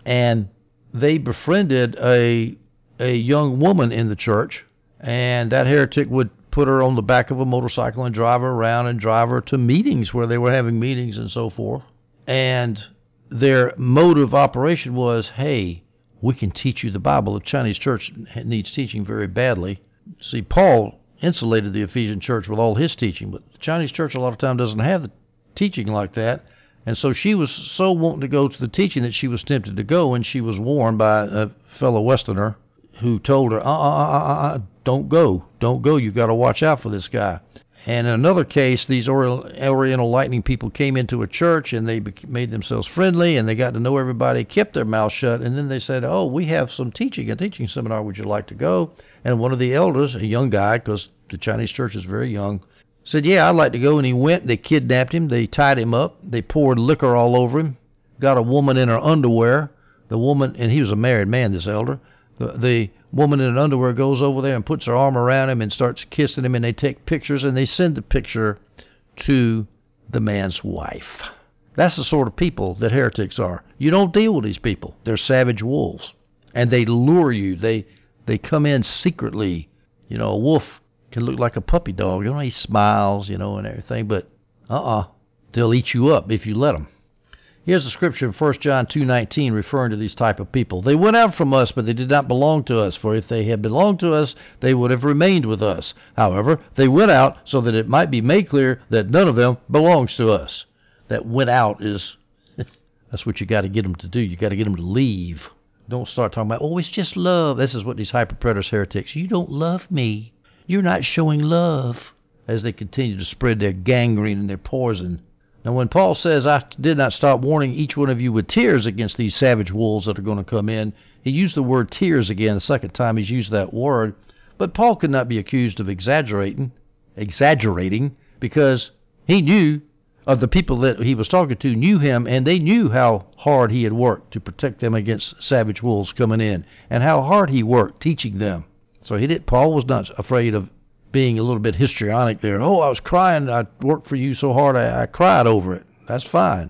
and they befriended a a young woman in the church, and that heretic would put her on the back of a motorcycle and drive her around and drive her to meetings where they were having meetings and so forth. And their mode of operation was, hey, we can teach you the Bible. The Chinese church needs teaching very badly. See, Paul insulated the Ephesian church with all his teaching, but the Chinese church a lot of time doesn't have the teaching like that. And so she was so wanting to go to the teaching that she was tempted to go, and she was warned by a fellow Westerner who told her, uh, uh, uh, uh, don't go, don't go. You've got to watch out for this guy. And in another case, these Oriental Lightning people came into a church and they made themselves friendly and they got to know everybody, kept their mouth shut, and then they said, "Oh, we have some teaching, a teaching seminar. Would you like to go?" And one of the elders, a young guy, because the Chinese church is very young, said, "Yeah, I'd like to go." And he went. They kidnapped him. They tied him up. They poured liquor all over him. Got a woman in her underwear. The woman, and he was a married man. This elder. The, the woman in underwear goes over there and puts her arm around him and starts kissing him, and they take pictures and they send the picture to the man's wife. That's the sort of people that heretics are. You don't deal with these people. They're savage wolves, and they lure you. They they come in secretly. You know, a wolf can look like a puppy dog. You know, he smiles, you know, and everything, but uh-uh, they'll eat you up if you let them. Here's a scripture in 1 John 2:19 referring to these type of people. They went out from us, but they did not belong to us, for if they had belonged to us, they would have remained with us. However, they went out so that it might be made clear that none of them belongs to us. That went out is that's what you got to get them to do. You got to get them to leave. Don't start talking about, "Oh, it's just love." This is what these hyperpreterist heretics. You don't love me. You're not showing love as they continue to spread their gangrene and their poison now, when Paul says, I did not stop warning each one of you with tears against these savage wolves that are going to come in, he used the word tears again, the second time he's used that word. But Paul could not be accused of exaggerating, exaggerating, because he knew of the people that he was talking to knew him and they knew how hard he had worked to protect them against savage wolves coming in and how hard he worked teaching them. So he did Paul was not afraid of being a little bit histrionic there. Oh, I was crying. I worked for you so hard. I, I cried over it. That's fine.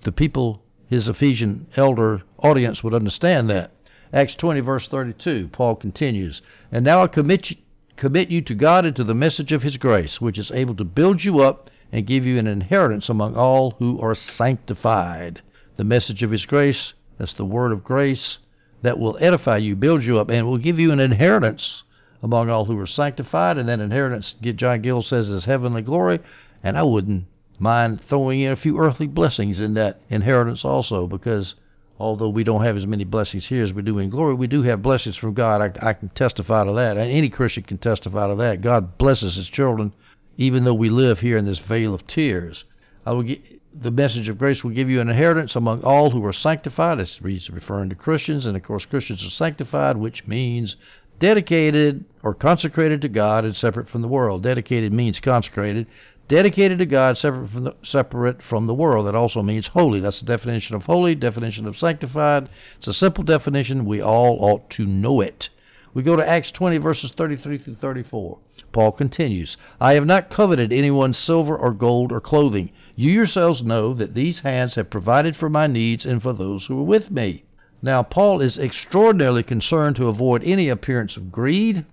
The people, his Ephesian elder audience would understand that. Acts 20, verse 32, Paul continues, And now I commit commit you to God and to the message of his grace, which is able to build you up and give you an inheritance among all who are sanctified. The message of his grace, that's the word of grace, that will edify you, build you up, and will give you an inheritance among all who are sanctified, and that inheritance, John Gill says, is heavenly glory. And I wouldn't mind throwing in a few earthly blessings in that inheritance also, because although we don't have as many blessings here as we do in glory, we do have blessings from God. I, I can testify to that, and any Christian can testify to that. God blesses His children, even though we live here in this vale of tears. I will get, the message of grace will give you an inheritance among all who are sanctified. It's referring to Christians, and of course, Christians are sanctified, which means dedicated or consecrated to God and separate from the world. Dedicated means consecrated. Dedicated to God, separate from the, separate from the world. That also means holy. That's the definition of holy, definition of sanctified. It's a simple definition. We all ought to know it. We go to Acts 20, verses 33 through 34. Paul continues, I have not coveted anyone's silver or gold or clothing. You yourselves know that these hands have provided for my needs and for those who are with me. Now, Paul is extraordinarily concerned to avoid any appearance of greed,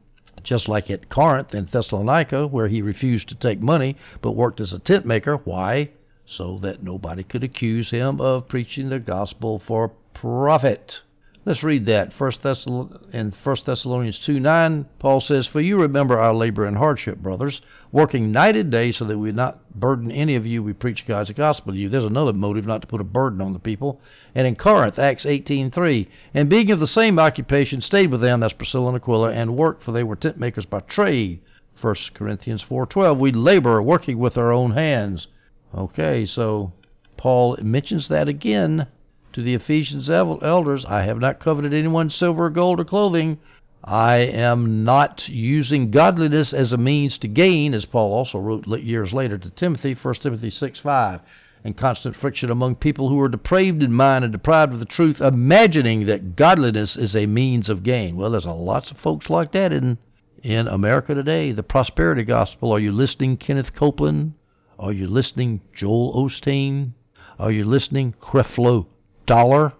just like at Corinth and Thessalonica, where he refused to take money but worked as a tent maker. Why? So that nobody could accuse him of preaching the gospel for profit. Let's read that. First Thessalonians, in 1 Thessalonians 2 9, Paul says, For you remember our labor and hardship, brothers, working night and day so that we would not burden any of you we preach God's gospel to you. There's another motive not to put a burden on the people. And in Corinth, Acts 18.3, And being of the same occupation, stayed with them, that's Priscilla and Aquila, and worked, for they were tent makers by trade. 1 Corinthians 4.12, We labor, working with our own hands. Okay, so Paul mentions that again to the Ephesians elders, I have not coveted anyone's silver or gold or clothing. I am not using godliness as a means to gain, as Paul also wrote years later to Timothy, 1 Timothy 6 5, and constant friction among people who are depraved in mind and deprived of the truth, imagining that godliness is a means of gain. Well, there's a lots of folks like that in in America today. The prosperity gospel. Are you listening, Kenneth Copeland? Are you listening, Joel Osteen? Are you listening, Creflo Dollar?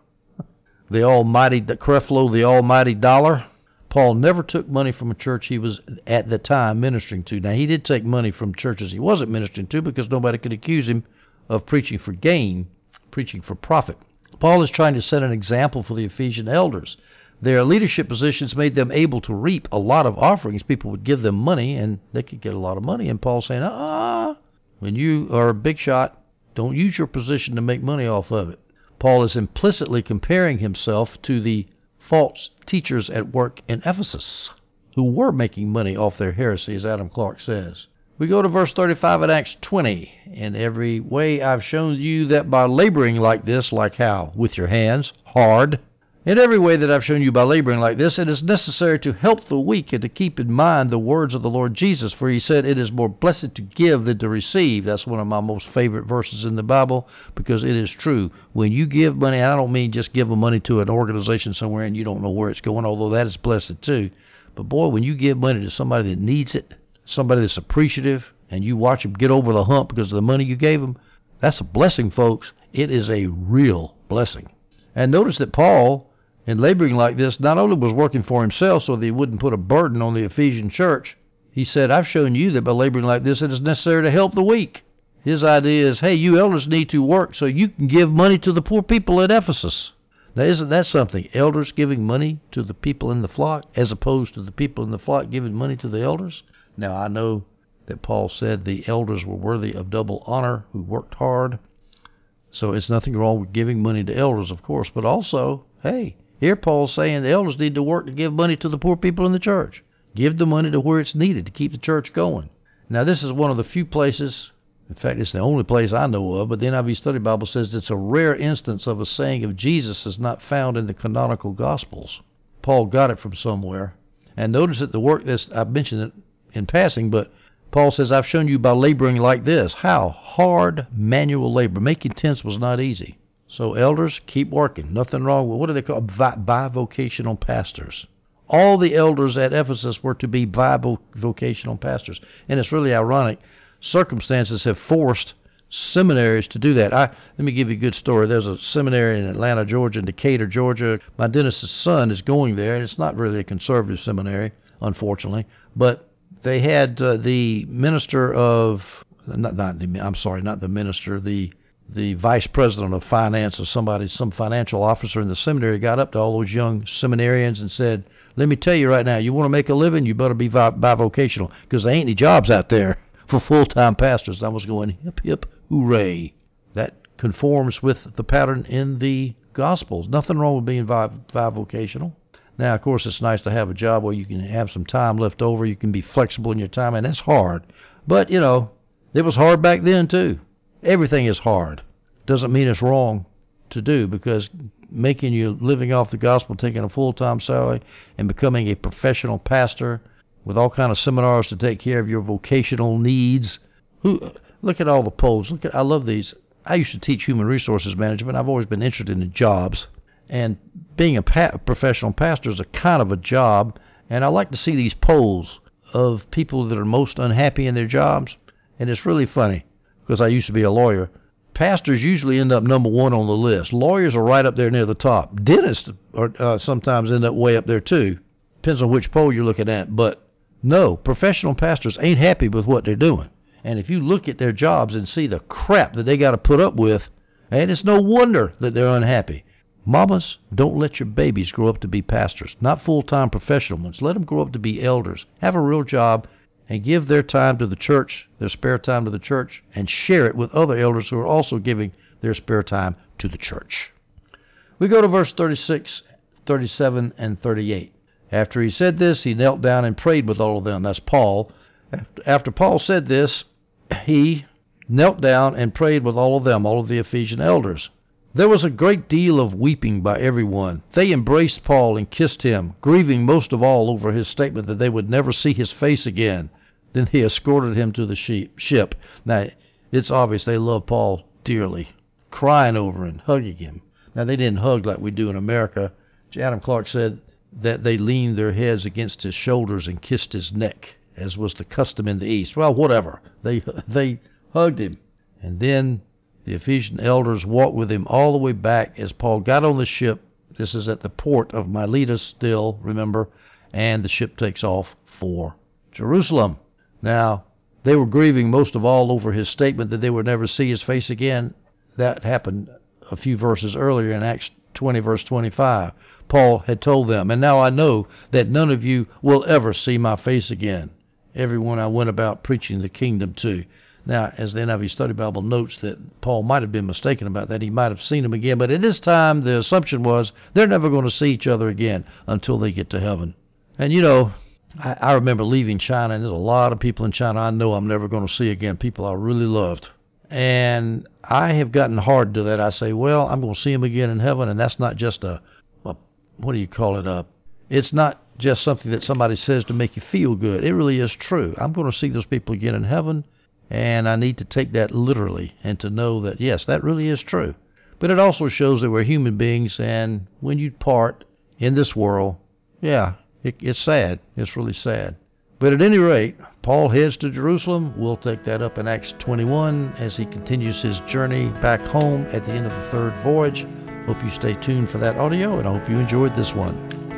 The almighty, the Creflo, the almighty dollar? Paul never took money from a church he was at the time ministering to. Now, he did take money from churches he wasn't ministering to because nobody could accuse him of preaching for gain, preaching for profit. Paul is trying to set an example for the Ephesian elders. Their leadership positions made them able to reap a lot of offerings. People would give them money and they could get a lot of money. And Paul's saying, ah, when you are a big shot, don't use your position to make money off of it. Paul is implicitly comparing himself to the false teachers at work in Ephesus who were making money off their heresy, as Adam Clarke says. We go to verse 35 in Acts 20. In every way I've shown you that by laboring like this, like how? With your hands, hard, in every way that I've shown you by laboring like this, it is necessary to help the weak and to keep in mind the words of the Lord Jesus, for he said, It is more blessed to give than to receive. That's one of my most favorite verses in the Bible because it is true. When you give money, I don't mean just give money to an organization somewhere and you don't know where it's going, although that is blessed too. But boy, when you give money to somebody that needs it, somebody that's appreciative, and you watch them get over the hump because of the money you gave them, that's a blessing, folks. It is a real blessing. And notice that Paul and laboring like this not only was working for himself so that he wouldn't put a burden on the Ephesian church, he said, I've shown you that by laboring like this, it is necessary to help the weak. His idea is, hey, you elders need to work so you can give money to the poor people at Ephesus. Now, isn't that something? Elders giving money to the people in the flock as opposed to the people in the flock giving money to the elders? Now, I know that Paul said the elders were worthy of double honor who worked hard. So it's nothing wrong with giving money to elders, of course, but also, hey, here Paul's saying the elders need to work to give money to the poor people in the church. Give the money to where it's needed to keep the church going. Now, this is one of the few places, in fact, it's the only place I know of, but the NIV Study Bible says it's a rare instance of a saying of Jesus is not found in the canonical Gospels. Paul got it from somewhere. And notice that the work that's, I've mentioned it in passing, but Paul says, I've shown you by laboring like this. How? Hard manual labor. Making tents was not easy. So elders, keep working. Nothing wrong with what do they call bivocational pastors? All the elders at Ephesus were to be bivocational pastors, and it's really ironic. Circumstances have forced seminaries to do that. I let me give you a good story. There's a seminary in Atlanta, Georgia, in Decatur, Georgia. My dentist's son is going there, and it's not really a conservative seminary, unfortunately. But they had uh, the minister of not not the I'm sorry, not the minister, the the vice president of finance or somebody, some financial officer in the seminary got up to all those young seminarians and said, "Let me tell you right now, you want to make a living, you better be bivocational because there ain't any jobs out there for full-time pastors." I was going hip hip hooray. That conforms with the pattern in the Gospels. Nothing wrong with being bivocational. Now, of course, it's nice to have a job where you can have some time left over. You can be flexible in your time, and that's hard. But you know, it was hard back then too. Everything is hard. Doesn't mean it's wrong to do because making you living off the gospel, taking a full time salary, and becoming a professional pastor with all kind of seminars to take care of your vocational needs. Who look at all the polls. Look at I love these. I used to teach human resources management. I've always been interested in jobs, and being a pa- professional pastor is a kind of a job. And I like to see these polls of people that are most unhappy in their jobs, and it's really funny because I used to be a lawyer. Pastors usually end up number one on the list. Lawyers are right up there near the top. Dentists are uh, sometimes end up way up there too. Depends on which poll you're looking at. But no, professional pastors ain't happy with what they're doing. And if you look at their jobs and see the crap that they got to put up with, and it's no wonder that they're unhappy. Mamas, don't let your babies grow up to be pastors, not full time professional ones. Let them grow up to be elders. Have a real job and give their time to the church, their spare time to the church, and share it with other elders who are also giving their spare time to the church. We go to verse 36, 37, and 38. After he said this, he knelt down and prayed with all of them. That's Paul. After Paul said this, he knelt down and prayed with all of them, all of the Ephesian elders. There was a great deal of weeping by everyone. They embraced Paul and kissed him, grieving most of all over his statement that they would never see his face again. Then he escorted him to the ship. Now, it's obvious they love Paul dearly, crying over and hugging him. Now, they didn't hug like we do in America. Adam Clarke said that they leaned their heads against his shoulders and kissed his neck, as was the custom in the East. Well, whatever. They they hugged him, and then The Ephesian elders walked with him all the way back as Paul got on the ship. This is at the port of Miletus still, remember, and the ship takes off for Jerusalem. Now, they were grieving most of all over his statement that they would never see his face again. That happened a few verses earlier in Acts 20, verse 25. Paul had told them, And now I know that none of you will ever see my face again. Everyone I went about preaching the kingdom to. Now, as the NIV Study Bible notes that Paul might have been mistaken about that, he might have seen him again, but at this time the assumption was they're never going to see each other again until they get to heaven. And you know, I, I remember leaving China, and there's a lot of people in China I know I'm never going to see again, people I really loved. And I have gotten hard to that. I say, well, I'm going to see them again in heaven, and that's not just a, a what do you call it? A, it's not just something that somebody says to make you feel good. It really is true. I'm going to see those people again in heaven, and I need to take that literally and to know that, yes, that really is true. But it also shows that we're human beings, and when you part in this world, yeah, it, it's sad. It's really sad. But at any rate, Paul heads to Jerusalem. We'll take that up in Acts 21 as he continues his journey back home at the end of the third voyage. Hope you stay tuned for that audio, and I hope you enjoyed this one.